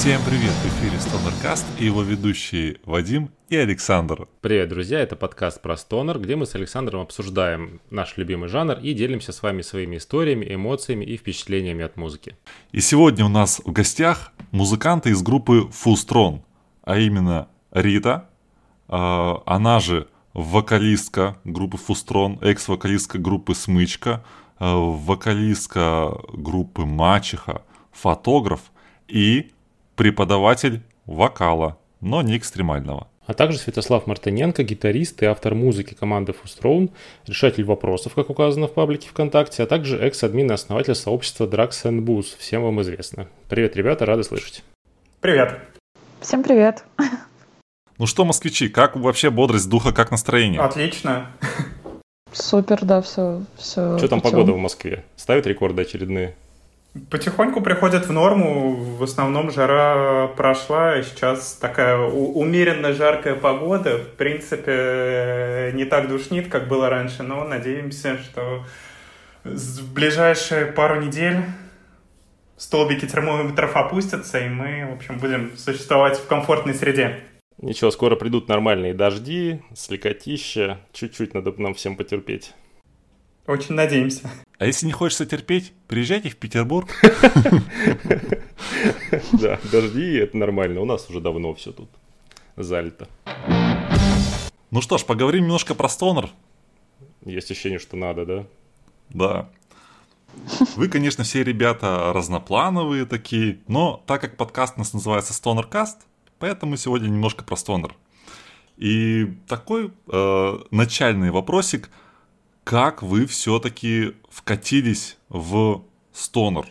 Всем привет! В эфире Стонеркаст и его ведущие Вадим и Александр. Привет, друзья! Это подкаст про стонер, где мы с Александром обсуждаем наш любимый жанр и делимся с вами своими историями, эмоциями и впечатлениями от музыки. И сегодня у нас в гостях музыканты из группы Фустрон, а именно Рита, э, она же вокалистка группы Фустрон, экс-вокалистка группы Смычка, э, вокалистка группы Мачеха, фотограф и преподаватель вокала, но не экстремального. А также Святослав Мартыненко, гитарист и автор музыки команды Фустроун, решатель вопросов, как указано в паблике ВКонтакте, а также экс-админ и основатель сообщества Drax and Booze. Всем вам известно. Привет, ребята, рады слышать. Привет. Всем привет. Ну что, москвичи, как вообще бодрость духа, как настроение? Отлично. Супер, да, все. все Что там погода в Москве? Ставит рекорды очередные? Потихоньку приходит в норму. В основном жара прошла, сейчас такая умеренно жаркая погода. В принципе, не так душнит, как было раньше, но надеемся, что в ближайшие пару недель столбики термометров опустятся, и мы, в общем, будем существовать в комфортной среде. Ничего, скоро придут нормальные дожди, слякотища. Чуть-чуть надо нам всем потерпеть. Очень надеемся. А если не хочется терпеть, приезжайте в Петербург. Да, дожди, это нормально. У нас уже давно все тут залито. Ну что ж, поговорим немножко про стонер. Есть ощущение, что надо, да? Да. Вы, конечно, все ребята разноплановые такие, но так как подкаст у нас называется Stonercast, поэтому сегодня немножко про стонер. И такой э, начальный вопросик – как вы все-таки вкатились в стонер?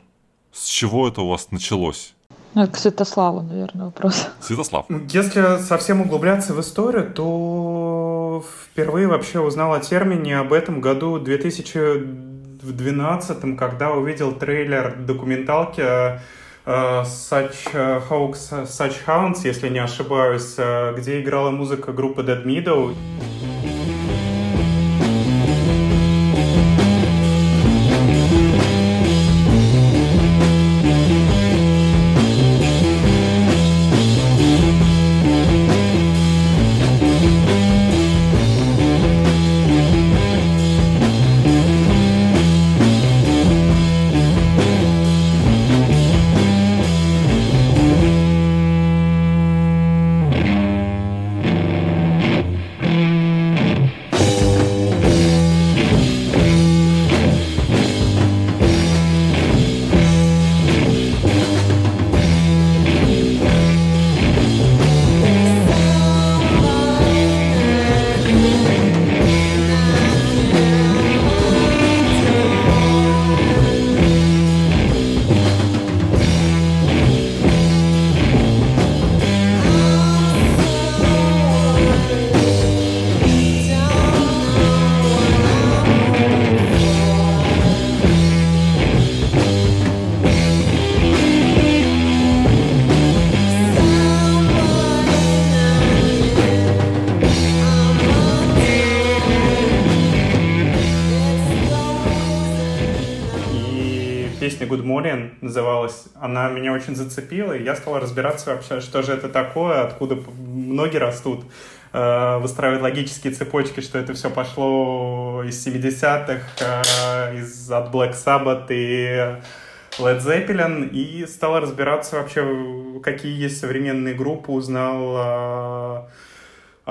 С чего это у вас началось? Ну, это к Святославу, наверное, вопрос. Святослав. Если совсем углубляться в историю, то впервые вообще узнал о термине об этом году 2012, когда увидел трейлер документалки uh, Such Hawks, Such Hounds, если не ошибаюсь, где играла музыка группы Dead Meadow. Очень зацепила, и я стал разбираться вообще, что же это такое, откуда ноги растут, э, выстраивать логические цепочки, что это все пошло из 70-х, э, из, от Black Sabbath и Led Zeppelin, и стал разбираться вообще, какие есть современные группы, узнал э,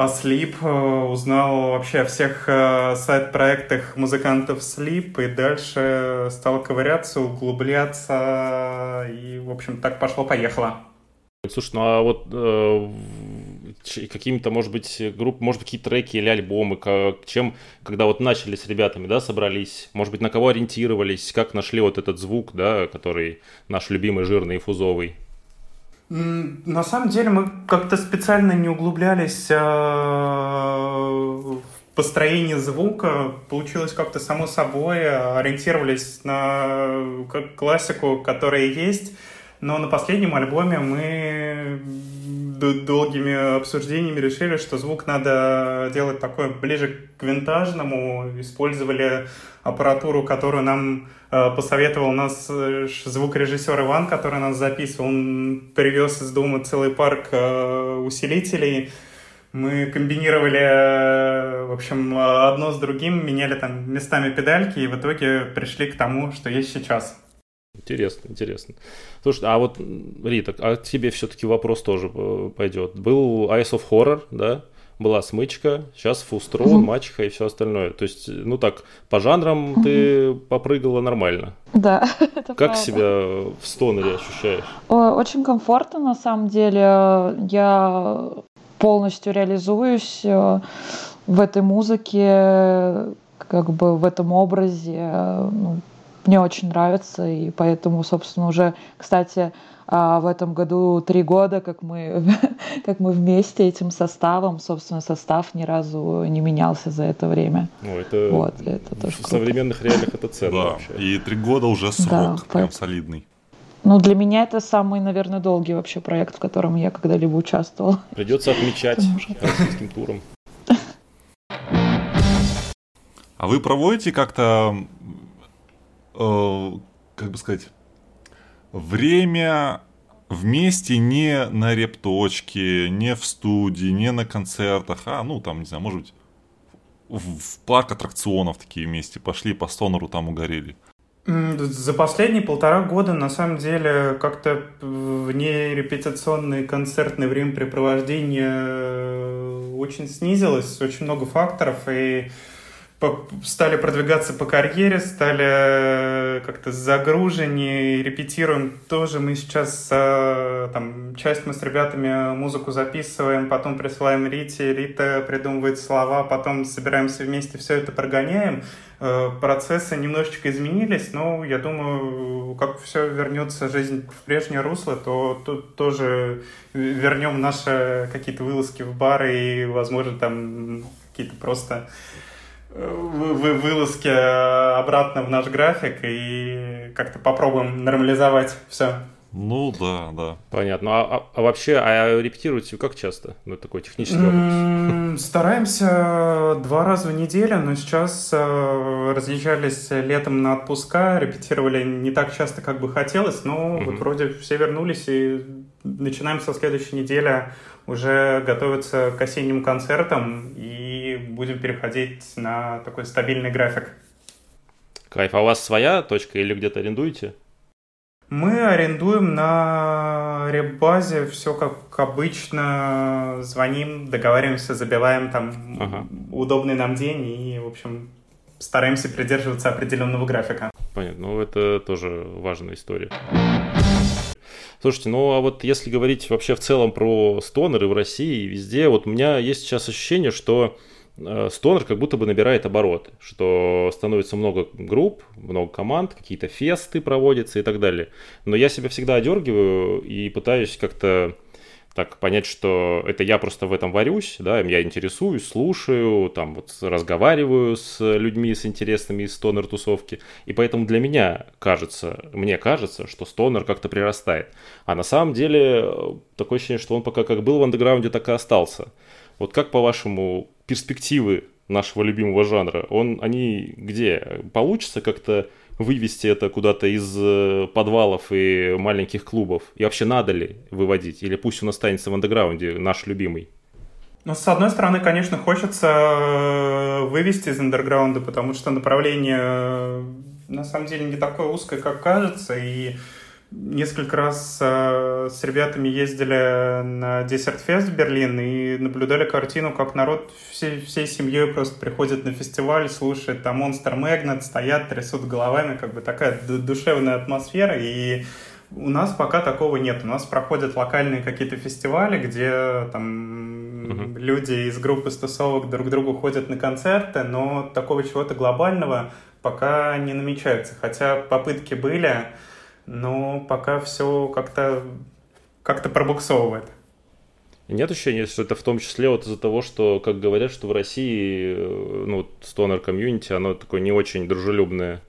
Sleep, э, узнал вообще о всех э, сайт-проектах музыкантов Sleep, и дальше стал ковыряться, углубляться, и, в общем, так пошло-поехало. Слушай, ну а вот э, какими-то, может быть, групп, может быть, какие-то треки или альбомы, как, чем, когда вот начали с ребятами, да, собрались, может быть, на кого ориентировались, как нашли вот этот звук, да, который наш любимый жирный и фузовый? На самом деле мы как-то специально не углублялись а, в построение звука. Получилось как-то само собой. Ориентировались на классику, которая есть. Но на последнем альбоме мы долгими обсуждениями решили, что звук надо делать такой ближе к винтажному. Использовали аппаратуру, которую нам э, посоветовал нас э, звукорежиссер Иван, который нас записывал. Он привез из дома целый парк э, усилителей. Мы комбинировали, в общем, одно с другим, меняли там местами педальки и в итоге пришли к тому, что есть сейчас. Интересно, интересно. Слушай, а вот, Рита, а тебе все-таки вопрос тоже пойдет. Был Eyes of Horror, да? Была смычка, сейчас фустрон, угу. мачеха и все остальное. То есть, ну так, по жанрам угу. ты попрыгала нормально. Да, это Как правда. себя в стонере ощущаешь? Очень комфортно, на самом деле. Я полностью реализуюсь э, в этой музыке, как бы в этом образе. Мне очень нравится, и поэтому, собственно, уже, кстати, а, в этом году три года, как мы, как мы вместе этим составом, собственно, состав ни разу не менялся за это время. Ну, это, вот, это тоже в круто. современных реалиях это ценно да, вообще. И три года уже срок да, прям поэтому... солидный. Ну, для меня это самый, наверное, долгий вообще проект, в котором я когда-либо участвовал. Придется отмечать российским туром. А вы проводите как-то э, как бы сказать, время вместе не на репточке, не в студии, не на концертах, а, ну, там, не знаю, может быть, в, в парк аттракционов такие вместе пошли, по стонеру там угорели. За последние полтора года, на самом деле, как-то вне репетиционное концертное времяпрепровождение э, очень снизилось, очень много факторов, и стали продвигаться по карьере, стали э, как-то загруженнее, репетируем тоже. Мы сейчас э, там часть мы с ребятами музыку записываем, потом присылаем Рите, Рита придумывает слова, потом собираемся вместе, все это прогоняем. Э, процессы немножечко изменились, но я думаю, как все вернется жизнь в прежнее русло, то тут тоже вернем наши какие-то вылазки в бары и, возможно, там какие-то просто вы вылазки обратно в наш график и как-то попробуем нормализовать все. Ну да, да. Понятно. А, а, а вообще, а репетируете как часто? Ну, это такой технический вопрос. Стараемся два раза в неделю, но сейчас э, разъезжались летом на отпуска, репетировали не так часто, как бы хотелось, но угу. вот вроде все вернулись и начинаем со следующей недели уже готовиться к осенним концертам и будем переходить на такой стабильный график. Кайф. А у вас своя точка или где-то арендуете? Мы арендуем на ребазе все как обычно. Звоним, договариваемся, забиваем там ага. удобный нам день и, в общем, стараемся придерживаться определенного графика. Понятно. Ну, это тоже важная история. Слушайте, ну а вот если говорить вообще в целом про стонеры в России и везде, вот у меня есть сейчас ощущение, что стонер как будто бы набирает обороты, что становится много групп, много команд, какие-то фесты проводятся и так далее. Но я себя всегда одергиваю и пытаюсь как-то так понять, что это я просто в этом варюсь, да, я интересуюсь, слушаю, там вот разговариваю с людьми с интересными из стонер-тусовки, и поэтому для меня кажется, мне кажется, что стонер как-то прирастает. А на самом деле э, такое ощущение, что он пока как был в андеграунде, так и остался. Вот как, по-вашему, перспективы нашего любимого жанра, он, они где? Получится как-то вывести это куда-то из э, подвалов и маленьких клубов? И вообще надо ли выводить? Или пусть он останется в андеграунде, наш любимый? Ну, с одной стороны, конечно, хочется э, вывести из андерграунда, потому что направление э, на самом деле не такое узкое, как кажется, и Несколько раз э, с ребятами ездили на Десерт Фест в Берлин и наблюдали картину, как народ всей, всей семьей просто приходит на фестиваль, слушает там Monster Magnet, стоят, трясут головами, как бы такая душевная атмосфера. И у нас пока такого нет. У нас проходят локальные какие-то фестивали, где там uh-huh. люди из группы стусовок друг к другу ходят на концерты, но такого чего-то глобального пока не намечается. Хотя попытки были, но пока все как-то как-то пробуксовывает. Нет ощущения, что это в том числе вот из-за того, что, как говорят, что в России, э, ну, стонер комьюнити, оно такое не очень дружелюбное.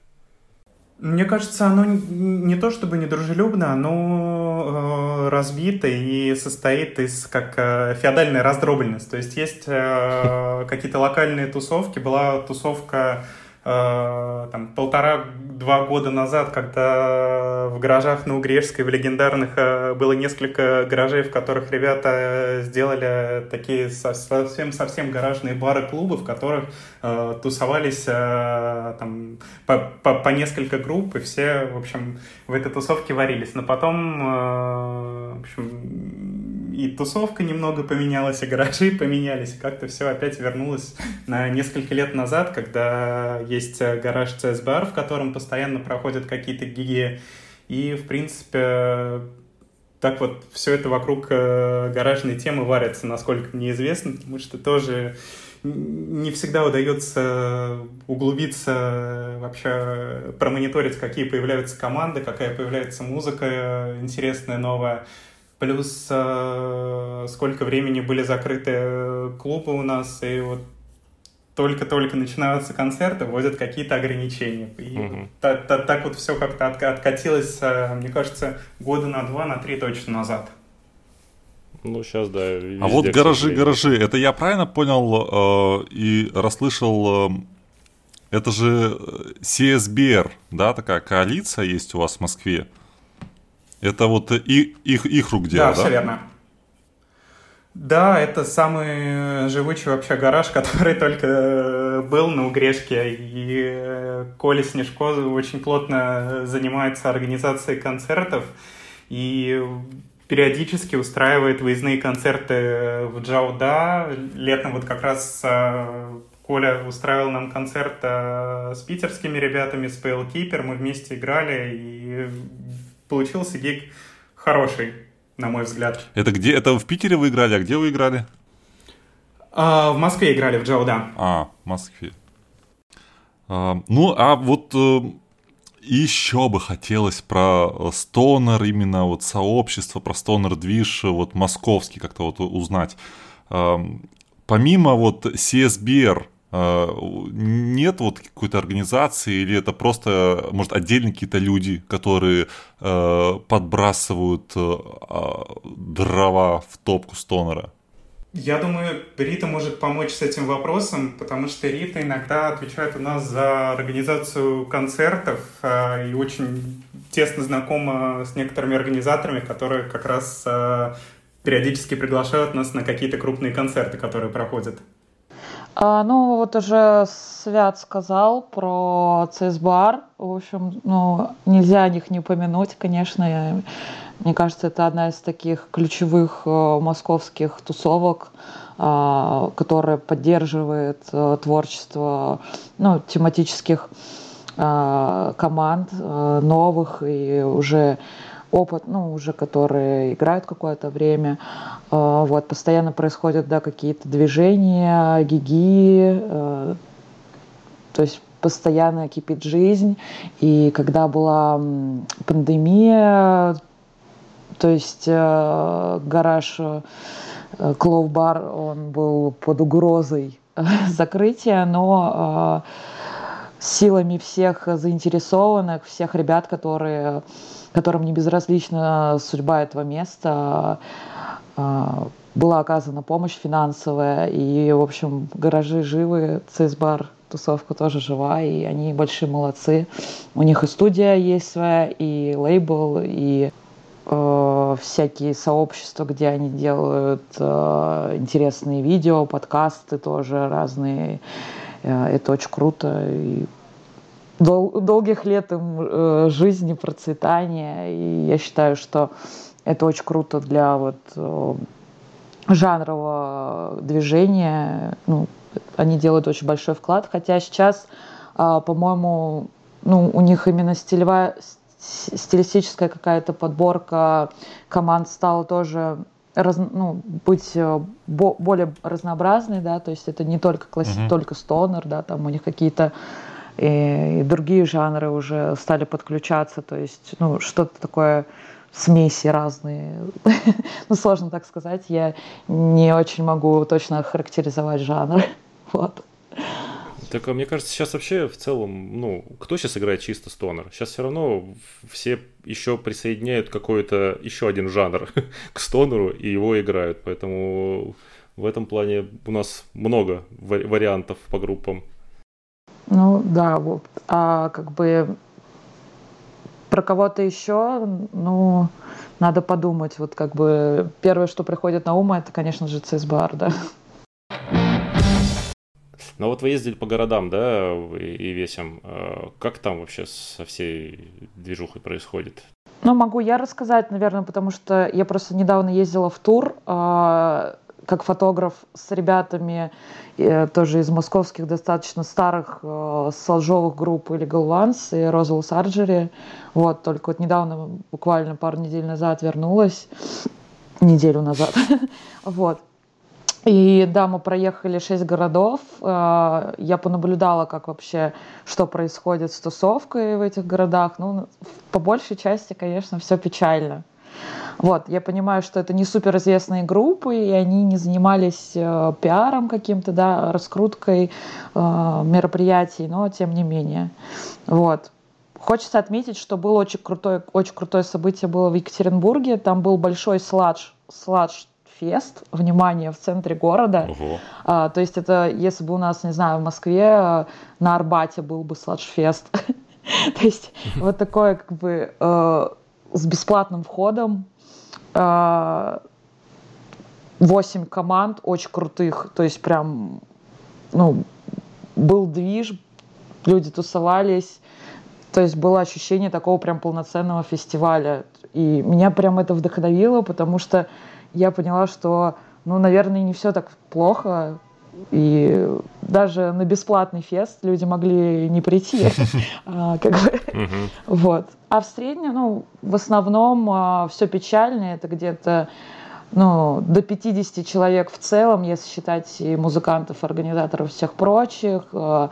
Мне кажется, оно не то чтобы недружелюбно, оно э, разбита и состоит из как э, феодальная раздробленность. То есть есть э, какие-то локальные тусовки. Была тусовка там, полтора-два года назад, когда в гаражах на Угрешской, в легендарных, э, было несколько гаражей, в которых ребята сделали такие совсем-совсем гаражные бары-клубы, в которых э, тусовались э, там, по, по, по несколько групп, и все, в общем, в этой тусовке варились. Но потом, э, в общем, и тусовка немного поменялась, и гаражи поменялись, и как-то все опять вернулось на несколько лет назад, когда есть э, гараж CS в котором постоянно проходят какие-то гиги, и, в принципе, так вот все это вокруг э, гаражной темы варится, насколько мне известно, потому что тоже не всегда удается углубиться, вообще промониторить, какие появляются команды, какая появляется музыка э, интересная, новая плюс э, сколько времени были закрыты клубы у нас, и вот только-только начинаются концерты, вводят какие-то ограничения. И угу. так, так, так вот все как-то от, откатилось, э, мне кажется, года на два, на три точно назад. Ну, сейчас, да. А вот гаражи, гаражи, это я правильно понял э, и расслышал, э, это же CSBR, да, такая коалиция есть у вас в Москве? Это вот и, их, их рук дело, да? Да, все верно. Да, это самый живучий вообще гараж, который только был на Угрешке. И Коля Снежко очень плотно занимается организацией концертов и периодически устраивает выездные концерты в Джауда. Летом вот как раз а, Коля устраивал нам концерт с питерскими ребятами, с PL Keeper. Мы вместе играли и получился гиг хороший, на мой взгляд. Это где? Это в Питере вы играли, а где вы играли? А, в Москве играли, в Джауда. А, в Москве. А, ну, а вот э, еще бы хотелось про стонер, именно вот сообщество, про стонер движ, вот московский как-то вот узнать. Помимо вот CSBR, нет вот какой-то организации или это просто, может, отдельные какие-то люди, которые э, подбрасывают э, дрова в топку стонера? Я думаю, Рита может помочь с этим вопросом, потому что Рита иногда отвечает у нас за организацию концертов э, и очень тесно знакома с некоторыми организаторами, которые как раз периодически приглашают нас на какие-то крупные концерты, которые проходят. А, ну, вот уже Свят сказал про CSBR. В общем, ну, нельзя о них не упомянуть, конечно. Мне кажется, это одна из таких ключевых э, московских тусовок, э, которая поддерживает э, творчество ну, тематических э, команд, э, новых и уже опыт, ну, уже которые играют какое-то время. Э, вот, постоянно происходят, да, какие-то движения, гиги, э, то есть постоянно кипит жизнь. И когда была пандемия, то есть э, гараж Клоу-бар, он был под угрозой закрытия, но силами всех заинтересованных, всех ребят, которые которым не безразлична судьба этого места, а, была оказана помощь финансовая, и, в общем, гаражи живы, цисбар тусовка тоже жива, и они большие молодцы. У них и студия есть своя, и лейбл, и э, всякие сообщества, где они делают э, интересные видео, подкасты тоже разные. Э, это очень круто. И дол- долгих лет им э, жизни, процветания. И я считаю, что это очень круто для вот э, жанрового движения. Ну, они делают очень большой вклад. Хотя сейчас, э, по-моему, ну, у них именно стилевая, стилистическая какая-то подборка команд стала тоже раз, ну, быть э, бо, более разнообразной, да, то есть это не только класси, mm-hmm. только стонер, да, там у них какие-то и, и другие жанры уже стали подключаться, то есть, ну, что-то такое смеси разные. ну, сложно так сказать, я не очень могу точно характеризовать жанр. вот. Так, а мне кажется, сейчас вообще в целом, ну, кто сейчас играет чисто стонер? Сейчас все равно все еще присоединяют какой-то еще один жанр к стонеру и его играют. Поэтому в этом плане у нас много вариантов по группам. Ну да, вот. А как бы про кого-то еще, ну, надо подумать. Вот как бы первое, что приходит на ум, это, конечно же, CSBR, да. Ну вот вы ездили по городам, да, и весям. А как там вообще со всей движухой происходит? Ну, могу я рассказать, наверное, потому что я просто недавно ездила в тур а, как фотограф с ребятами э, тоже из московских достаточно старых э, солжовых групп Illegal Ones и Roswell Surgery. Вот, только вот недавно, буквально пару недель назад вернулась, неделю назад. вот. И да, мы проехали шесть городов. Э, я понаблюдала, как вообще, что происходит с тусовкой в этих городах. Ну, по большей части, конечно, все печально. Вот, я понимаю, что это не суперизвестные группы, и они не занимались э, пиаром каким-то, да, раскруткой э, мероприятий, но тем не менее. Вот. Хочется отметить, что было очень крутое, очень крутое событие было в Екатеринбурге. Там был большой сладж, сладж фест, внимание, в центре города. Угу. А, то есть это, если бы у нас, не знаю, в Москве э, на Арбате был бы сладж-фест. То есть вот такое как бы э, с бесплатным входом, 8 команд очень крутых, то есть прям, ну, был движ, люди тусовались, то есть было ощущение такого прям полноценного фестиваля. И меня прям это вдохновило, потому что я поняла, что, ну, наверное, не все так плохо, и даже на бесплатный фест люди могли не прийти. А, как бы. Вот. А в среднем, ну, в основном а, все печально. Это где-то ну, до 50 человек в целом, если считать и музыкантов, организаторов, всех прочих. А,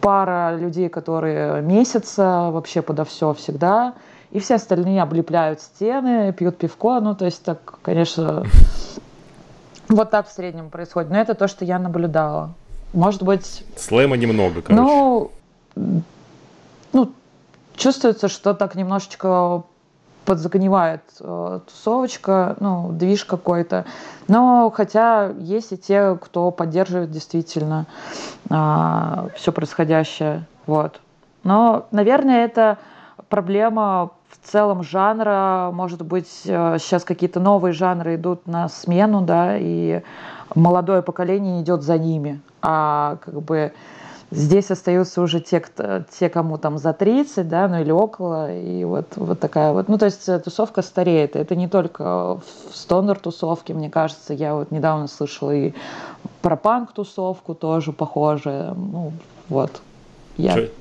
пара людей, которые месяца вообще подо все всегда. И все остальные облепляют стены, пьют пивко. Ну, то есть, так, конечно, вот так в среднем происходит. Но это то, что я наблюдала. Может быть... Слэма немного, короче. Ну, ну чувствуется, что так немножечко подзагнивает э, тусовочка, ну, движ какой-то. Но хотя есть и те, кто поддерживает действительно э, все происходящее. Вот. Но, наверное, это проблема в целом жанра, может быть, сейчас э, какие-то новые жанры идут на смену, да, и молодое поколение идет за ними, а как бы здесь остаются уже те, кто, те кому там за 30, да, ну или около, и вот, вот такая вот, ну то есть э, тусовка стареет, это не только в стонер тусовке, мне кажется, я вот недавно слышала и про панк тусовку тоже похоже, ну вот,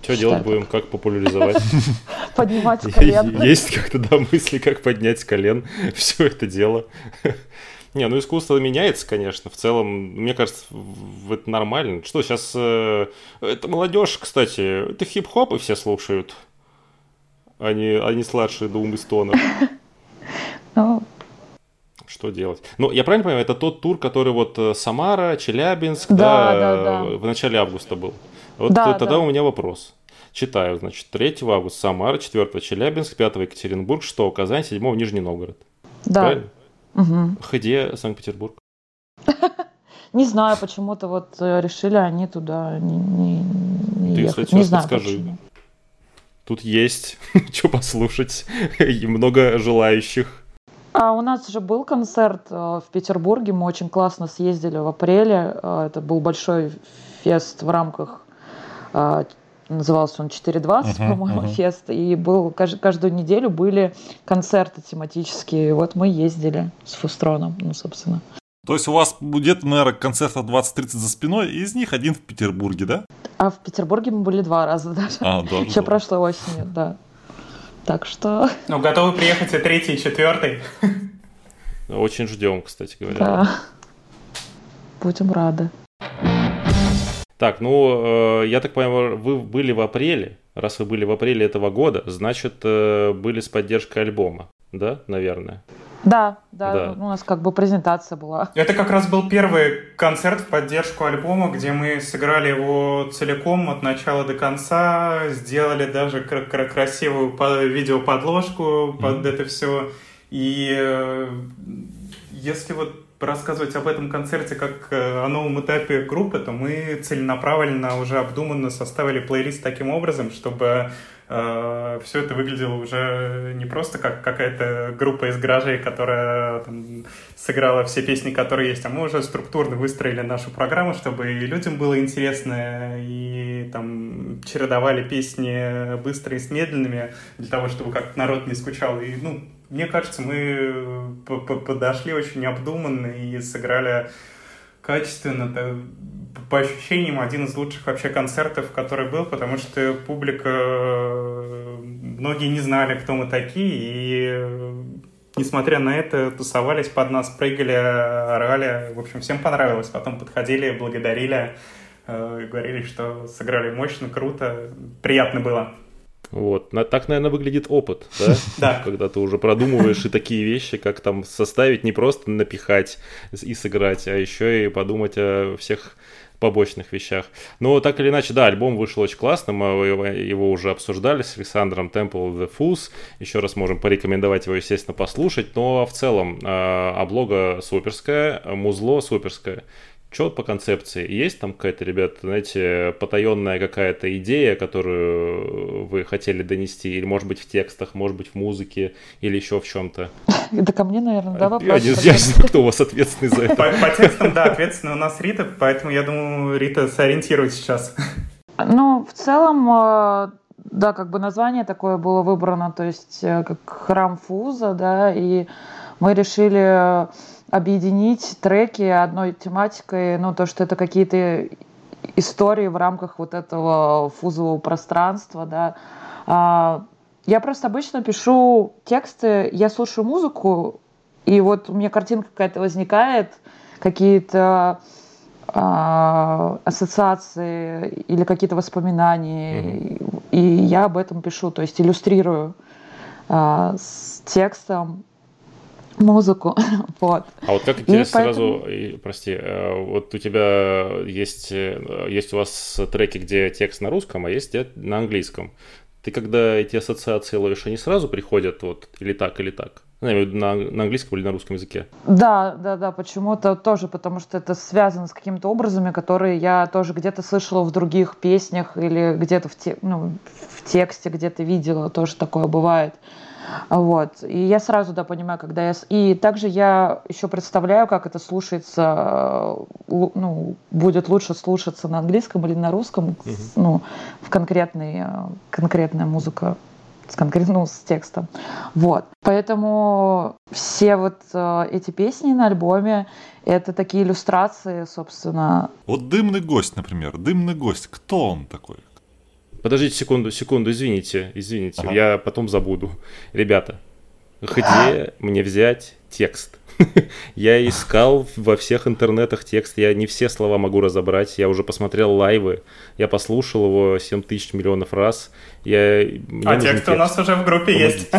что делать будем, как популяризовать? Поднимать колен. Есть как-то, да, мысли, как поднять колен все это дело. Не, ну искусство меняется, конечно. В целом, мне кажется, это нормально. Что сейчас... Э, это молодежь, кстати. Это хип-хоп и все слушают. Они, они сладшие Doom и Stoner. Ну... Что делать? Ну, я правильно понимаю, это тот тур, который вот э, Самара, Челябинск, да, да, да. в начале августа был. Вот да, тогда да. у меня вопрос. Читаю, значит, 3 августа Самара, 4 Челябинск, 5 Екатеринбург, 6 Казань, 7 Нижний Новгород. Да. Правильно? Угу. Где Санкт-Петербург? Не знаю, почему-то вот э, решили они туда не, не, не Ты, ехать. Кстати, не знаю, подскажи. Почему. Тут есть что послушать, и много желающих. А у нас же был концерт э, в Петербурге, мы очень классно съездили в апреле. Э, это был большой фест в рамках назывался он 4.20, uh-huh, по-моему, uh-huh. фест, и был каждую неделю были концерты тематические, вот мы ездили с Фустроном, ну, собственно. То есть у вас будет, наверное, концертов 20-30 за спиной, и из них один в Петербурге, да? А в Петербурге мы были два раза даже. А, даже Еще прошлой осенью, да. Так что... Ну, готовы приехать и третий, и четвертый. Очень ждем, кстати говоря. Да. Будем рады. Так, ну, э, я так понимаю, вы были в апреле. Раз вы были в апреле этого года, значит, э, были с поддержкой альбома, да, наверное? Да, да, да, у нас как бы презентация была. Это как раз был первый концерт в поддержку альбома, где мы сыграли его целиком от начала до конца, сделали даже красивую видеоподложку mm-hmm. под это все. И э, если вот рассказывать об этом концерте как э, о новом этапе группы, то мы целенаправленно, уже обдуманно составили плейлист таким образом, чтобы э, все это выглядело уже не просто как какая-то группа из гаражей, которая там, сыграла все песни, которые есть, а мы уже структурно выстроили нашу программу, чтобы и людям было интересно, и там чередовали песни быстрые с медленными, для того, чтобы как народ не скучал. И, ну, мне кажется, мы подошли очень обдуманно и сыграли качественно. По ощущениям, один из лучших вообще концертов, который был, потому что публика, многие не знали, кто мы такие, и несмотря на это, тусовались под нас, прыгали, орали. В общем, всем понравилось. Потом подходили, благодарили, э, говорили, что сыграли мощно, круто, приятно было. Вот. Так, наверное, выглядит опыт, да? Да. Когда ты уже продумываешь и такие вещи, как там составить, не просто напихать и сыграть, а еще и подумать о всех побочных вещах. Но так или иначе, да, альбом вышел очень классно, мы его уже обсуждали с Александром Temple of the Fools, еще раз можем порекомендовать его, естественно, послушать, но в целом а, облога суперская, музло суперское. Что по концепции? Есть там какая-то, ребята, знаете, потаенная какая-то идея, которую вы хотели донести? Или, может быть, в текстах, может быть, в музыке, или еще в чем-то? Это ко мне, наверное, да, вопрос? Я не, я не знаю, кто у вас ответственный за это. По, по текстам, да, ответственный у нас Рита, поэтому я думаю, Рита сориентирует сейчас. Ну, в целом, э, да, как бы название такое было выбрано, то есть э, как храм Фуза, да, и мы решили объединить треки одной тематикой, ну, то, что это какие-то истории в рамках вот этого фузового пространства, да. А, я просто обычно пишу тексты, я слушаю музыку, и вот у меня картинка какая-то возникает, какие-то а, ассоциации или какие-то воспоминания, mm-hmm. и я об этом пишу, то есть иллюстрирую а, с текстом музыку. вот. А вот как интересно поэтому... сразу, прости, э, вот у тебя есть, э, есть у вас треки, где текст на русском, а есть на английском. Ты когда эти ассоциации ловишь, они сразу приходят вот или так, или так? Ну, на, на английском или на русском языке? Да, да, да, почему-то тоже, потому что это связано с какими-то образами, которые я тоже где-то слышала в других песнях или где-то в, те, ну, в тексте где-то видела, тоже такое бывает. Вот. И я сразу, да, понимаю, когда я... И также я еще представляю, как это слушается, э, ну, будет лучше слушаться на английском или на русском, угу. ну, в конкретной, э, конкретная музыка с конкретно ну, с текстом. Вот. Поэтому все вот э, эти песни на альбоме это такие иллюстрации, собственно. Вот дымный гость, например. Дымный гость. Кто он такой? Подождите секунду, секунду, извините, извините, ага. я потом забуду. Ребята, где мне взять текст? я искал во всех интернетах текст, я не все слова могу разобрать, я уже посмотрел лайвы, я послушал его 7 тысяч миллионов раз. Я, а текст у нас уже в группе есть.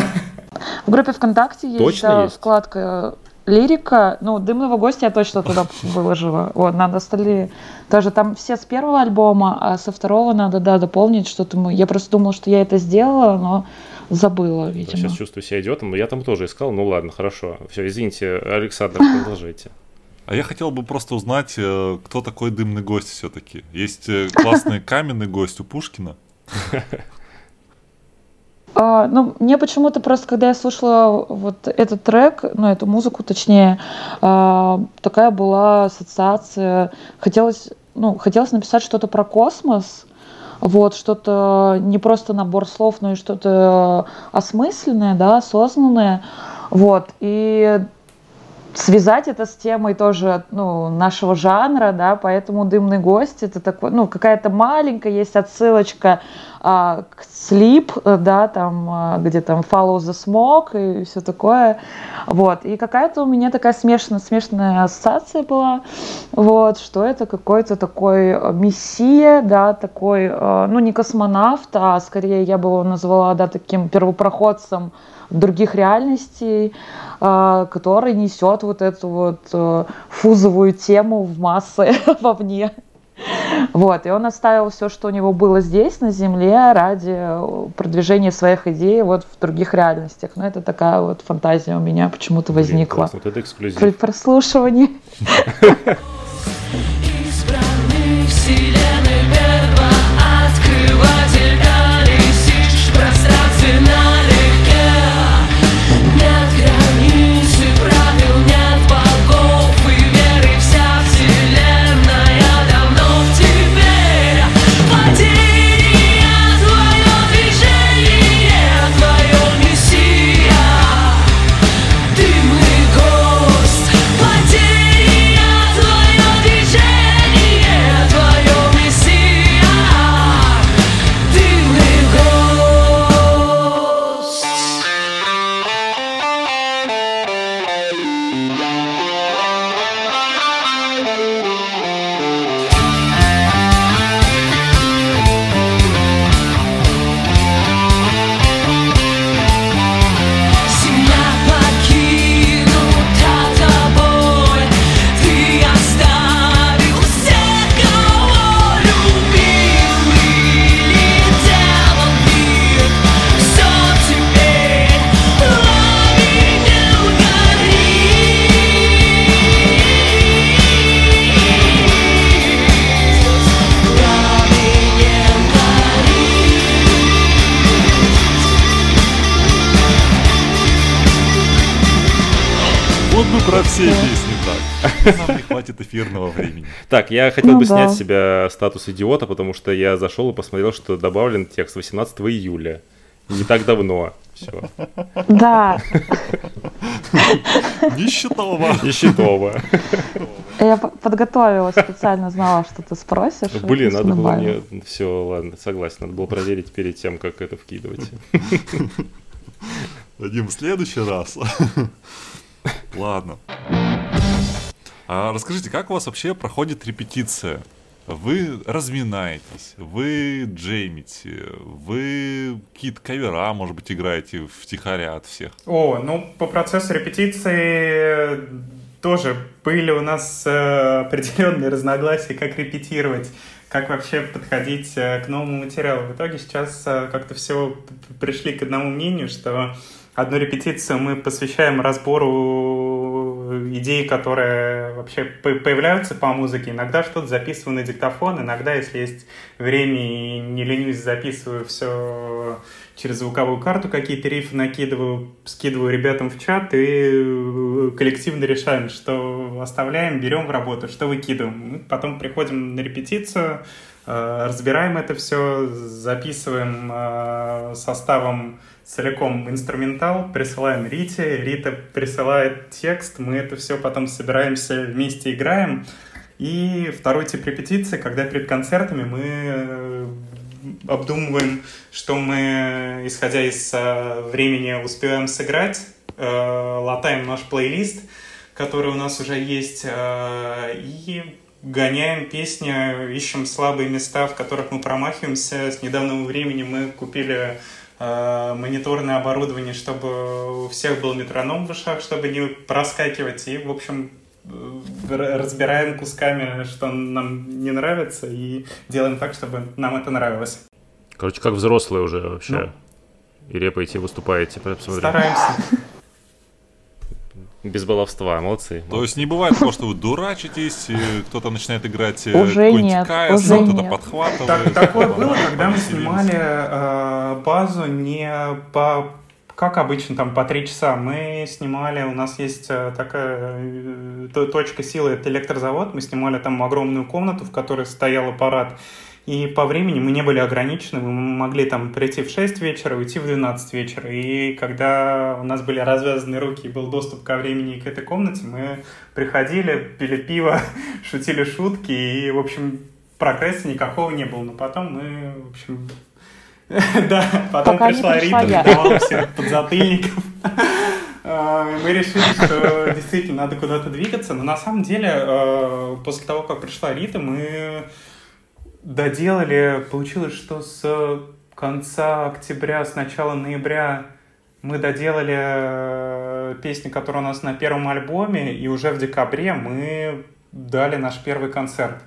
В группе ВКонтакте есть, Точно да, есть? вкладка лирика, ну, «Дымного гостя» я точно туда выложила. Вот, надо остальные тоже. Там все с первого альбома, а со второго надо, да, дополнить что-то. Я просто думала, что я это сделала, но забыла, видимо. Сейчас чувствую себя идиотом, но я там тоже искал. Ну ладно, хорошо. Все, извините, Александр, продолжите. А я хотел бы просто узнать, э, кто такой дымный гость все-таки. Есть э, классный каменный гость у Пушкина. А, ну, мне почему-то просто, когда я слушала вот этот трек, ну, эту музыку точнее, а, такая была ассоциация. Хотелось, ну, хотелось написать что-то про космос, вот, что-то не просто набор слов, но и что-то осмысленное, да, осознанное. Вот, и связать это с темой тоже ну, нашего жанра, да, поэтому «Дымный гость» — это такой, ну, какая-то маленькая есть отсылочка а, к «Sleep», да, там, а, где там «Follow the Smoke» и все такое, вот, и какая-то у меня такая смешанная, смешанная ассоциация была, вот, что это какой-то такой мессия, да, такой, а, ну, не космонавт, а скорее я бы его назвала, да, таким первопроходцем других реальностей, а, который несет вот эту вот э, фузовую тему в массы вовне. Вот, и он оставил все, что у него было здесь, на Земле, ради э, продвижения своих идей вот в других реальностях. Но это такая вот фантазия у меня почему-то возникла. Блин, вот это эксклюзив. При прослушивании. Избранный вселенной Нам не хватит эфирного времени. Так, я хотел Ну бы да. снять с себя статус идиота, потому что я зашел и посмотрел, что добавлен текст 18 июля. Не так давно. Все. Да, Нищетова. Нищетово. я по- подготовилась, специально знала, что ты спросишь. Блин, надо было мне... Все, ладно, согласен. Надо было проверить перед тем, как это вкидывать. Дадим в следующий раз. Ладно. А расскажите, как у вас вообще проходит репетиция? Вы разминаетесь, вы джеймите, вы какие-то кавера, может быть, играете втихаря от всех. О, ну, по процессу репетиции тоже были у нас э, определенные разногласия, как репетировать, как вообще подходить э, к новому материалу. В итоге сейчас э, как-то все пришли к одному мнению, что одну репетицию мы посвящаем разбору идей, которые вообще по- появляются по музыке. Иногда что-то записываю на диктофон, иногда, если есть время и не ленюсь, записываю все через звуковую карту, какие-то рифы накидываю, скидываю ребятам в чат и э, коллективно решаем, что оставляем, берем в работу, что выкидываем. Потом приходим на репетицию, э, разбираем это все, записываем э, составом целиком инструментал, присылаем Рите, Рита присылает текст, мы это все потом собираемся вместе играем. И второй тип репетиции, когда перед концертами мы обдумываем, что мы, исходя из э, времени, успеваем сыграть, э, латаем наш плейлист, который у нас уже есть, э, и гоняем песни, ищем слабые места, в которых мы промахиваемся. С недавнего времени мы купили мониторное оборудование, чтобы у всех был метроном в ушах, чтобы не проскакивать. И, в общем, разбираем кусками, что нам не нравится, и делаем так, чтобы нам это нравилось. Короче, как взрослые уже вообще. И репаете, выступаете. Посмотрим. Стараемся. Без баловства, молодцы. То есть не бывает такого, что вы дурачитесь, кто-то начинает играть э, Уже нет, Кайс, уже кто-то нет. подхватывает. Так, такое было, когда мы снимали э, базу не по как обычно, там по три часа. Мы снимали, у нас есть э, такая э, то- точка силы, это электрозавод. Мы снимали там огромную комнату, в которой стоял аппарат. И по времени мы не были ограничены, мы могли там прийти в 6 вечера, уйти в 12 вечера. И когда у нас были развязаны руки и был доступ ко времени и к этой комнате, мы приходили, пили пиво, шутили шутки, и, в общем, прогресса никакого не было. Но потом мы, в общем, да, потом Пока пришла Рита, давала всех подзатыльников. А, Мы решили, что действительно надо куда-то двигаться, но на самом деле э, после того, как пришла Рита, мы доделали, получилось, что с конца октября, с начала ноября мы доделали э, песни, которые у нас на первом альбоме, и уже в декабре мы дали наш первый концерт.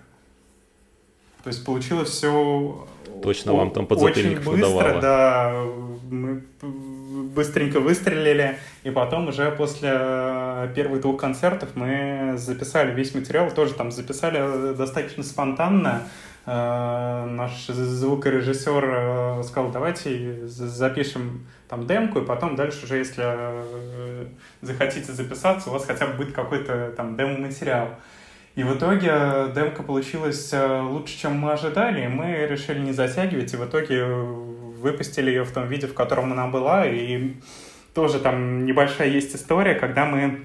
То есть получилось все Точно вам там очень подзатыльников быстро, надавало. да. Мы быстренько выстрелили, и потом уже после э, первых двух концертов мы записали весь материал, тоже там записали достаточно спонтанно. Э, Наш звукорежиссер э, сказал, давайте за- запишем там демку, и потом дальше уже, если э, захотите записаться, у вас хотя бы будет какой-то там демо-материал. И в итоге э, демка получилась э, лучше, чем мы ожидали, и мы решили не затягивать, и в итоге э, выпустили ее в том виде, в котором она была, и тоже там небольшая есть история, когда мы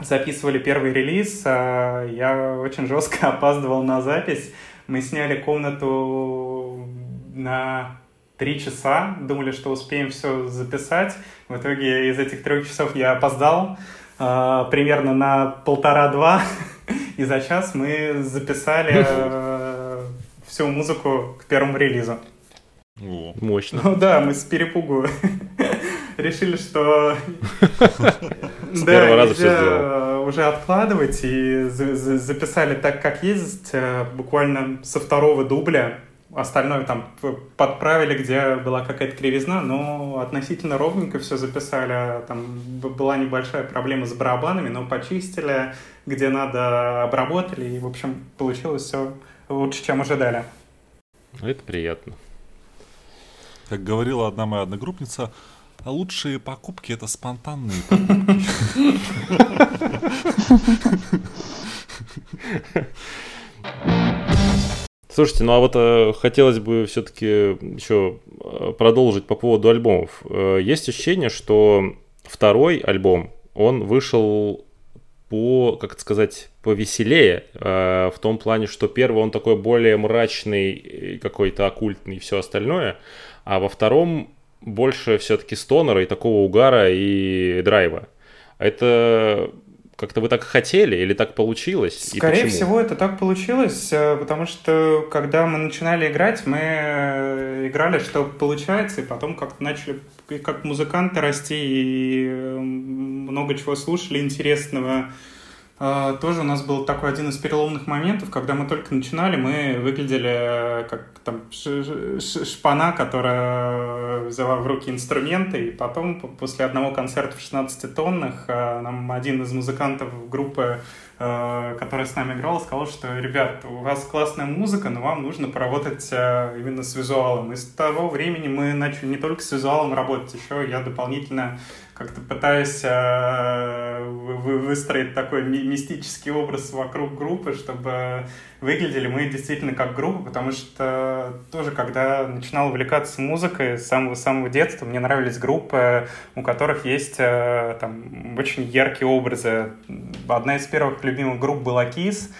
записывали первый релиз, я очень жестко опаздывал на запись, мы сняли комнату на три часа, думали, что успеем все записать, в итоге из этих трех часов я опоздал, примерно на полтора-два, и за час мы записали э, всю музыку к первому релизу. О, Мощно. Ну да, мы с перепугу решили, что С первого раза нельзя, сделал. э, уже откладывать и за- за- записали так, как есть, э, буквально со второго дубля. Остальное там подправили, где была какая-то кривизна, но относительно ровненько все записали. Там б- была небольшая проблема с барабанами, но почистили, где надо, обработали, и, в общем, получилось все лучше, чем ожидали. Это приятно. как говорила одна моя одногруппница, «А лучшие покупки это спонтанные покупки. Слушайте, ну а вот э, хотелось бы все-таки еще э, продолжить по поводу альбомов. Э, есть ощущение, что второй альбом, он вышел по, как это сказать, повеселее, э, в том плане, что первый он такой более мрачный, какой-то оккультный и все остальное, а во втором больше все-таки стонера и такого угара и драйва. Это как-то вы так хотели или так получилось? Скорее всего, это так получилось, э, потому что когда мы начинали играть, мы э, играли, что получается, и потом как-то начали как музыканты расти, и э, много чего слушали интересного. А, Тоже у нас был такой один из переломных моментов, когда мы только начинали, мы выглядели э, как там шпана, которая взяла в руки инструменты, и потом после одного концерта в 16 тоннах э, нам один из музыкантов группы, э, которая с нами играла, сказал, что, ребят, у вас классная музыка, но вам нужно поработать именно с визуалом. И с того времени мы начали не только с визуалом работать, еще я дополнительно как-то пытаюсь э, вы- вы- выстроить такой ми- мистический образ вокруг группы, чтобы выглядели мы действительно как группа, потому что тоже, когда начинал увлекаться музыкой с самого-самого детства, мне нравились группы, у которых есть э, там очень яркие образы. Одна из первых любимых групп была Kiss,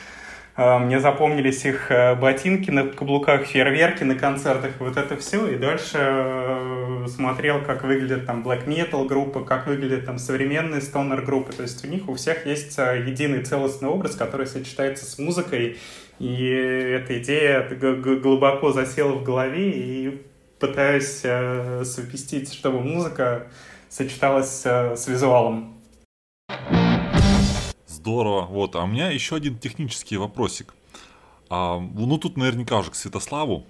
Мне запомнились их э, ботинки на каблуках, фейерверки на концертах, вот это все. И дальше э, смотрел, как выглядят там black metal группы, как выглядят там современные стонер группы. То есть у них у всех есть э, единый целостный образ, который сочетается с музыкой. И эта идея глубоко засела в голове и пытаюсь совместить, чтобы музыка сочеталась с визуалом. Здорово. Вот. А у меня еще один технический вопросик. А, ну, тут наверняка уже к Святославу.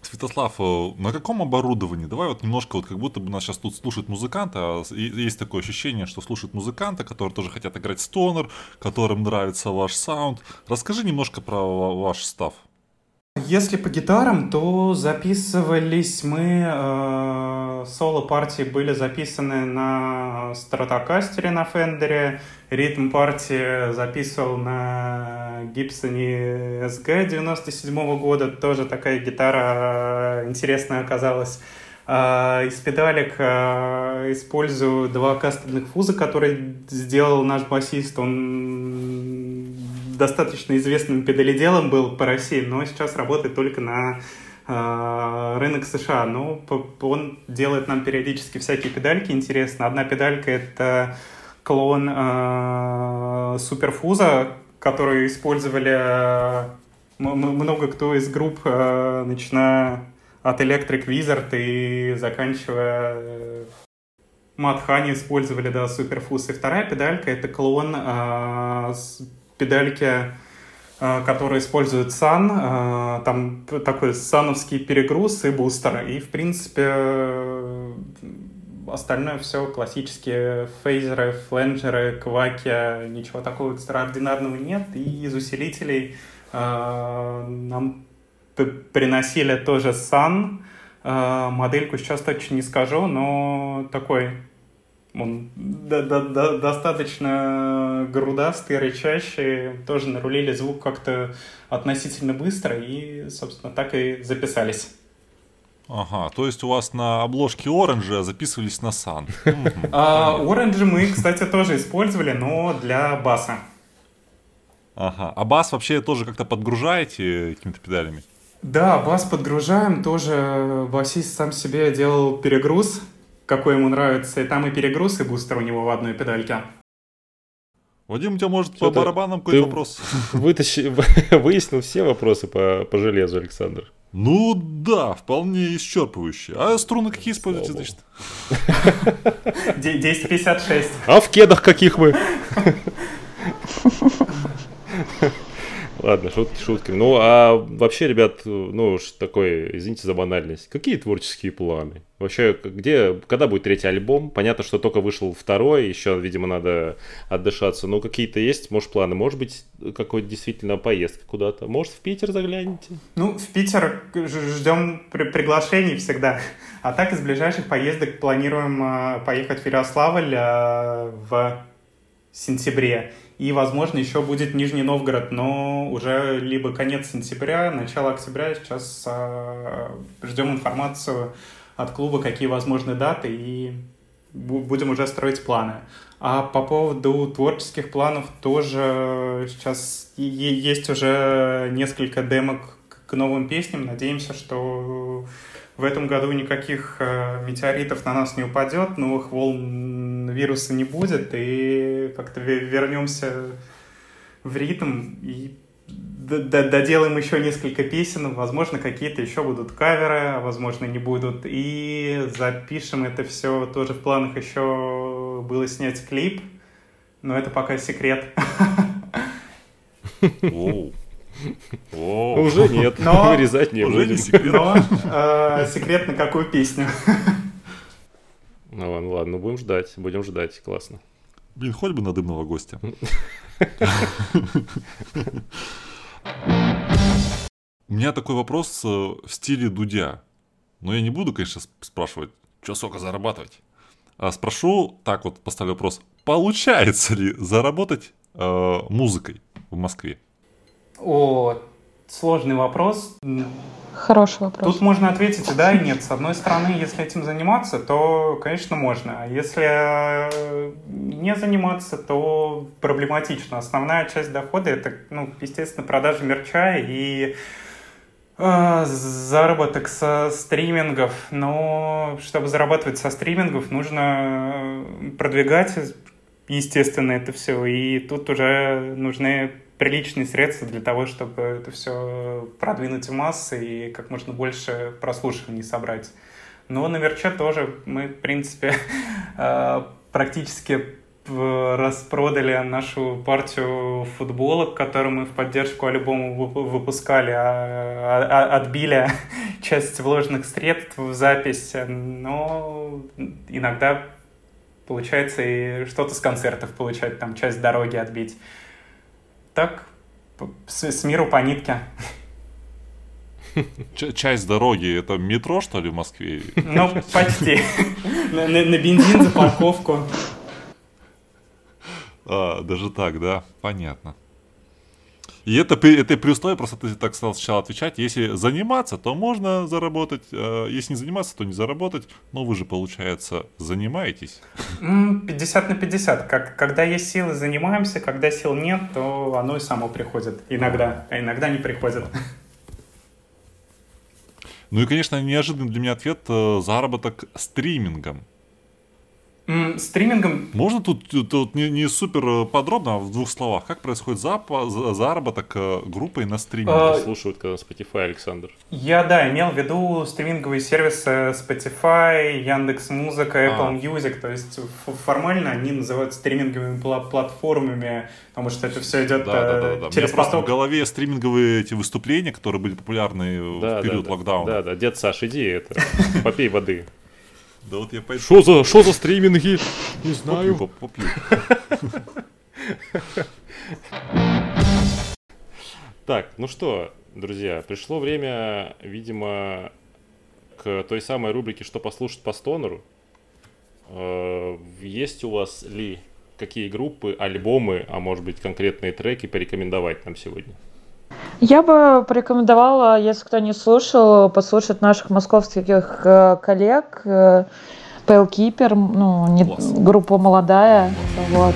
Святослав, э, на каком оборудовании? Давай вот немножко, вот как будто бы нас сейчас тут слушает а и- есть такое ощущение, что слушают музыканты, которые тоже хотят играть стонер, которым нравится ваш саунд. Расскажи немножко про ва- ваш став. Если по гитарам, то записывались мы, э, соло-партии были записаны на стратокастере на Фендере, ритм партии записывал на Гибсоне SG 97 года, тоже такая гитара э, интересная оказалась. А, Из педалек а, использую два кастомных фуза, которые сделал наш басист. Он достаточно известным педаледелом был по России, но сейчас работает только на а, рынок США. Но он делает нам периодически всякие педальки интересно. Одна педалька — это клон а, суперфуза, который использовали м- много кто из групп, а, начиная от Electric Wizard и заканчивая э, Матхани использовали, да, Суперфуз. И вторая педалька — это клон с педальки, а, которые используют Sun. А, там такой сановский перегруз и бустер. И, в принципе, э, остальное все классические фейзеры, фленджеры, кваки. Ничего такого экстраординарного нет. И из усилителей нам приносили тоже. А, Модельку сейчас точно не скажу, но такой он до- до- до- достаточно грудастый, рычащий. Тоже нарулили звук как-то относительно быстро и, собственно, так и записались. Ага, то есть у вас на обложке оранжа записывались на сан. Orange мы, кстати, тоже использовали, но для баса. Ага. А бас вообще тоже как-то подгружаете какими-то педалями? Да, бас подгружаем. Тоже басист сам себе делал перегруз, какой ему нравится. И там и перегруз, и бустер у него в одной педальке. Вадим, у тебя может по Что-то барабанам какой-то ты- вопрос? Вытащи... Выяснил все вопросы по, по железу, Александр. Ну да, вполне исчерпывающе. А струны какие используете, значит? Де- 1056. А в кедах каких вы? Ладно, шутки шутками. Ну, а вообще, ребят, ну, уж такой, извините за банальность. Какие творческие планы? Вообще, где, когда будет третий альбом? Понятно, что только вышел второй, еще, видимо, надо отдышаться. Но какие-то есть, может, планы? Может быть, какой-то действительно поездка куда-то? Может, в Питер загляните? Ну, в Питер ждем при- приглашений всегда. А так из ближайших поездок планируем э, поехать в Ярославль э, в сентябре. И, возможно, еще будет Нижний Новгород, но уже либо конец сентября, начало октября. Сейчас э, ждем информацию от клуба, какие возможны даты, и бу- будем уже строить планы. А по поводу творческих планов тоже сейчас и- и есть уже несколько демок к- к новым песням. Надеемся, что в этом году никаких э, метеоритов на нас не упадет, новых волн вируса не будет, и как-то ве- вернемся в ритм и доделаем еще несколько песен, возможно, какие-то еще будут каверы, а возможно, не будут, и запишем это все, тоже в планах еще было снять клип, но это пока секрет. Уже нет, вырезать не Уже не будем. секрет. Но э, секрет на какую песню? Ну ладно, ладно, будем ждать, будем ждать, классно. Блин, хоть бы на дымного гостя. У меня такой вопрос э, в стиле Дудя. Но я не буду, конечно, сп- спрашивать, что сколько зарабатывать. А спрошу, так вот поставлю вопрос. Получается ли заработать э, музыкой в Москве? О, сложный вопрос. Хороший вопрос. Тут можно ответить и да, и нет. С одной стороны, если этим заниматься, то, конечно, можно. А если э, не заниматься, то проблематично. Основная часть дохода — это, ну, естественно, продажа мерча и э, заработок со стримингов. Но чтобы зарабатывать со стримингов, нужно э, продвигать, естественно, это все. И тут уже нужны приличные средства для того, чтобы это все продвинуть в массы и как можно больше прослушиваний собрать. Но на мерче тоже мы, в принципе, э, практически распродали нашу партию футболок, которую мы в поддержку альбома вып- выпускали, а- а- отбили часть вложенных средств в запись, но иногда получается и что-то с концертов получать, там часть дороги отбить. Так, с, с миру по нитке. Часть дороги это метро, что ли, в Москве? Ну, почти. На, на- на бензин за парковку. А, даже так, да, понятно. И это, это при условии, просто ты так стал сначала отвечать, если заниматься, то можно заработать, а если не заниматься, то не заработать, но вы же, получается, занимаетесь. М, 50 на 50. Как, когда есть силы, занимаемся, когда сил нет, то оно и само приходит. Иногда, а иногда не приходит. Ну и, конечно, неожиданный для меня ответ э, заработок стримингом. Стримингом Можно тут, тут не, не супер э, подробно, а в двух словах, как происходит запа- за- заработок э, группой на стриминге? А, Слушают, когда Spotify, Александр. Я, да, имел в виду стриминговые сервисы Spotify, Яндекс Музыка, Apple А. Music. То есть формально они называют стриминговыми пла- платформами, потому что это все идет Да, да, да, э, да. У меня через просто в поток. голове стриминговые эти выступления, которые были популярны Да, в период да, локдауна. Да, да, дед Саш, иди, это, попей воды. Да вот я пойду Что за, что за стриминги? Не попью, поп- попью. Так, ну что, друзья, пришло время, видимо, к той самой рубрике «Что послушать по стонеру». Э, Есть у вас ли какие группы, альбомы, а может быть конкретные треки порекомендовать нам сегодня? Я бы порекомендовала, если кто не слушал, послушать наших московских э, коллег. Keeper, ну, группа молодая. Вот.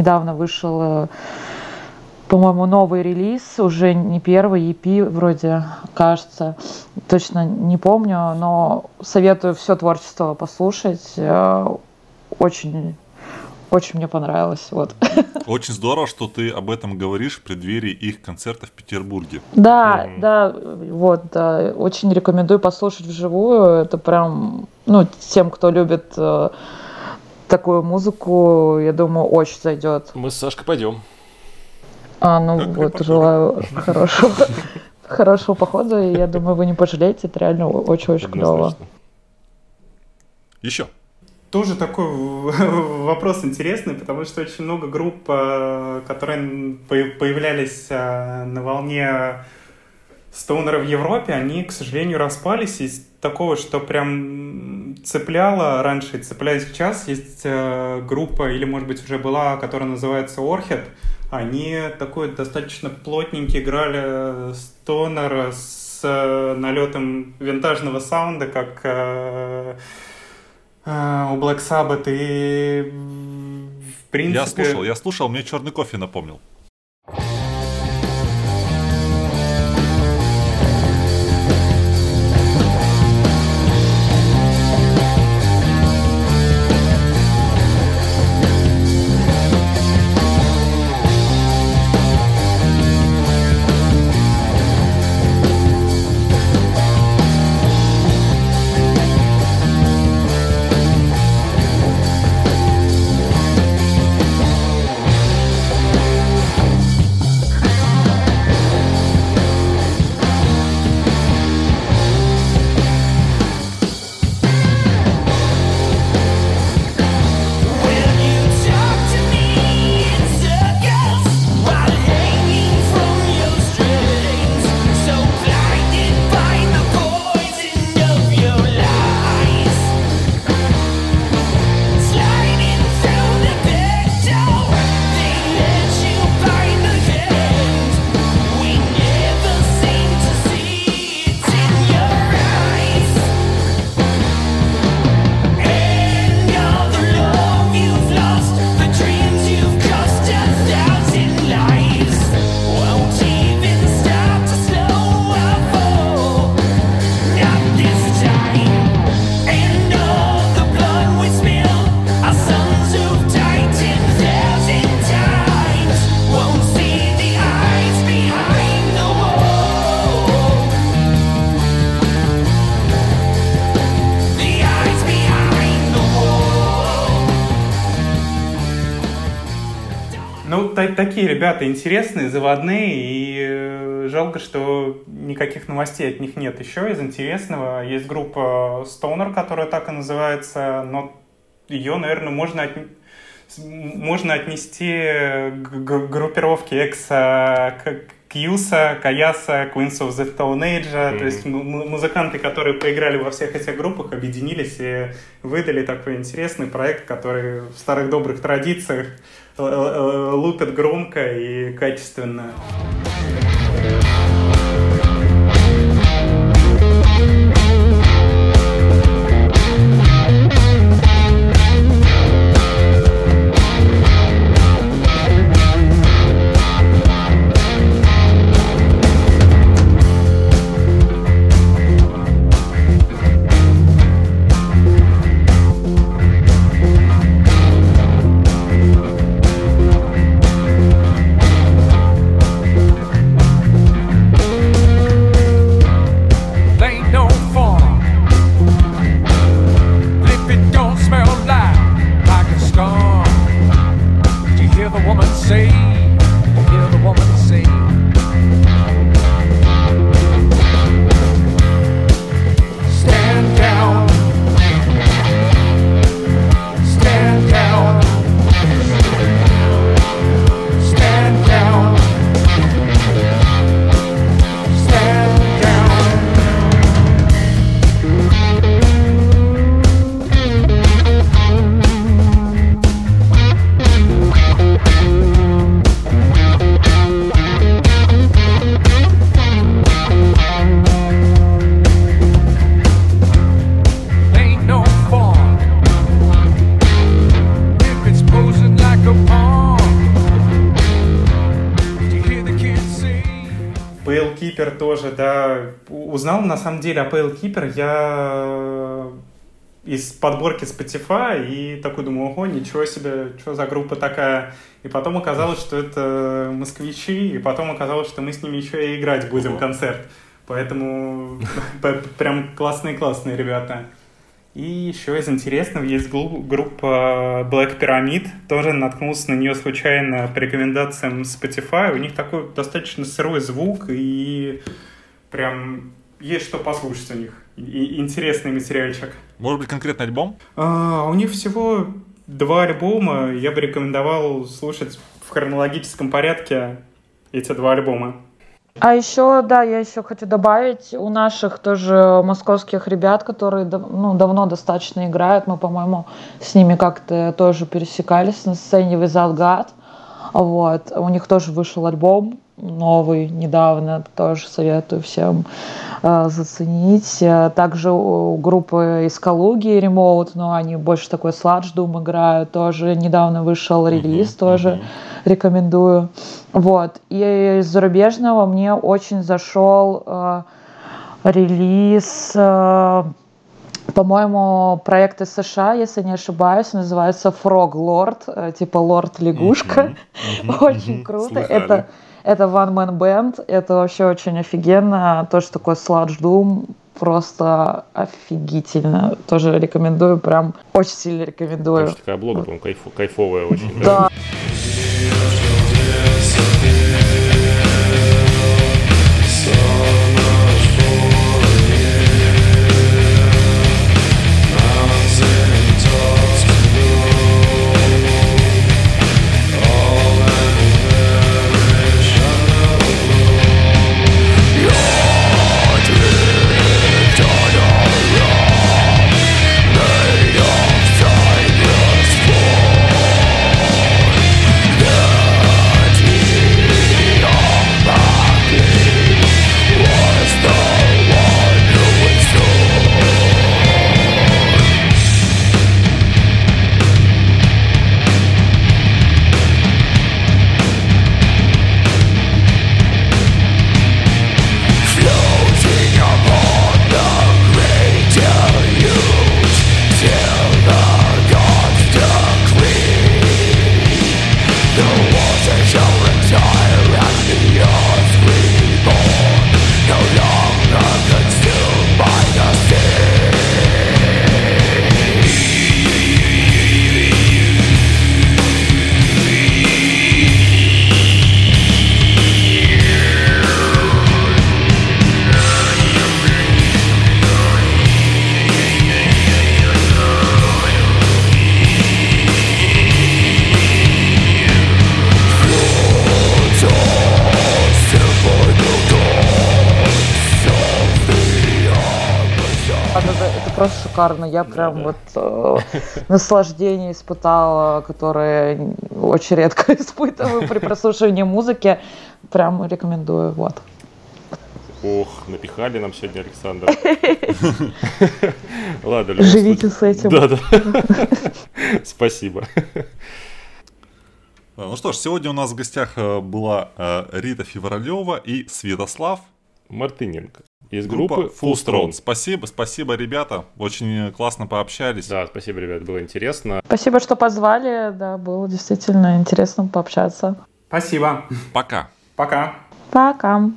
Недавно вышел, э, по-моему, новый релиз, уже не первый, EP вроде, кажется. Точно не помню, но советую все творчество послушать. Э, Очень, очень мне понравилось. Вот. Очень здорово, что ты об этом говоришь в преддверии их концерта в Петербурге. Да, Мгм. да, вот, да, очень рекомендую послушать вживую. Это прям, ну, тем, кто любит э, такую музыку, я думаю, очень зайдет. Мы с Сашкой пойдем. А, ну Как вот, репортер. желаю хорошего, хорошего похода, и я думаю, вы не пожалеете, это реально очень-очень клево. Еще. Тоже такой вопрос интересный, потому что очень много групп, э, которые по- появлялись э, на волне стоунера в Европе, они, к сожалению, распались. Из такого, что прям цепляло раньше и цепляет сейчас, есть э, группа, или, может быть, уже была, которая называется Орхед. Они такой достаточно плотненький играли стонер с э, налетом винтажного саунда, как э, э, у Black Sabbath. И, в принципе... Я слушал, я слушал, мне черный кофе напомнил. Такие ребята интересные, заводные, и э, жалко, что никаких новостей от них нет. Еще из интересного есть группа Stoner, которая так и называется, но ее, наверное, можно, м- можно отнести к группировке экса Кьюса, Каяса, Queens of the Stone Age, то Мгм. есть музыканты, которые поиграли во всех этих группах, объединились и выдали такой интересный проект, который в старых добрых традициях лупят громко и качественно. Узнал, на самом деле, о Pale Keeper я из подборки Spotify и такой думаю, ого, ничего себе, что за группа такая. И потом оказалось, что это москвичи, и потом оказалось, что мы с ними еще и играть будем концерт. Поэтому прям классные-классные ребята. И еще из интересного есть группа Black Pyramid. Тоже наткнулся на нее случайно по рекомендациям Spotify. У них такой достаточно сырой звук и прям есть что послушать у них. И- интересный материальчик. Может быть, конкретный альбом? А, у них всего два альбома. Я бы рекомендовал слушать в хронологическом порядке эти два альбома. А еще, да, я еще хочу добавить, у наших тоже московских ребят, которые ну, давно достаточно играют, мы, по-моему, с ними как-то тоже пересекались на сцене Without God. Вот. У них тоже вышел альбом новый недавно, тоже советую всем э, заценить. Э, Также у группы из Калуги Remote, но они больше такой сладж дум играют, тоже недавно вышел релиз, тоже рекомендую. Вот. И из зарубежного мне очень зашел э, релиз, э, по-моему, проект из США, если не ошибаюсь, называется Frog Lord, э, типа Лорд Лягушка. Очень круто. Это это One Man Band, это вообще очень офигенно. Тоже такой сладж Doom, просто офигительно. Тоже рекомендую, прям очень сильно рекомендую. Тоже такая облога, по-моему, кайф- кайфовая очень. Да. Я прям Да-да. вот э, наслаждение испытала, которое очень редко испытываю при прослушивании музыки. Прям рекомендую. Вот. Ох, напихали нам сегодня Александр. Ладно, Живите с этим. Да, да. Спасибо. Ну что ж, сегодня у нас в гостях э, была э, Рита Февралева и Святослав. Мартыненко. Из Группа группы Full Full Strong. Спасибо, спасибо, ребята. Очень классно пообщались. Да, спасибо, ребят, было интересно. Спасибо, что позвали. Да, было действительно интересно пообщаться. Спасибо. Пока. Пока. Пока.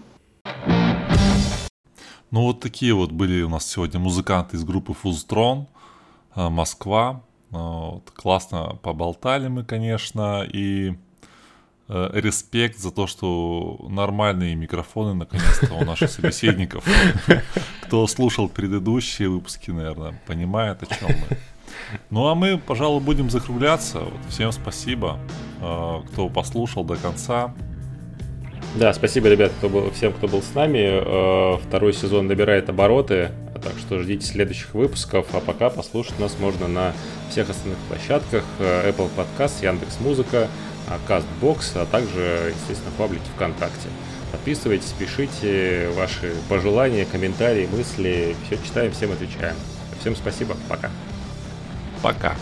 Ну вот такие вот были у нас сегодня музыканты из группы Фузтрон, э, Москва. Э, вот классно поболтали мы, конечно, и респект за то, что нормальные микрофоны наконец-то у наших собеседников. Кто слушал предыдущие выпуски, наверное, понимает, о чем мы. Ну а мы, пожалуй, будем закругляться. Вот, всем спасибо, э, кто послушал до конца. Да, спасибо, ребят, кто был, всем, кто был с нами. Э, Второй сезон набирает обороты, так что ждите следующих выпусков. А пока послушать нас можно на всех остальных площадках. э, Apple Podcast, Яндекс Музыка, Castbox, а также, естественно, в паблике ВКонтакте. Подписывайтесь, пишите ваши пожелания, комментарии, мысли. Все читаем, всем отвечаем. Всем спасибо, пока. Пока.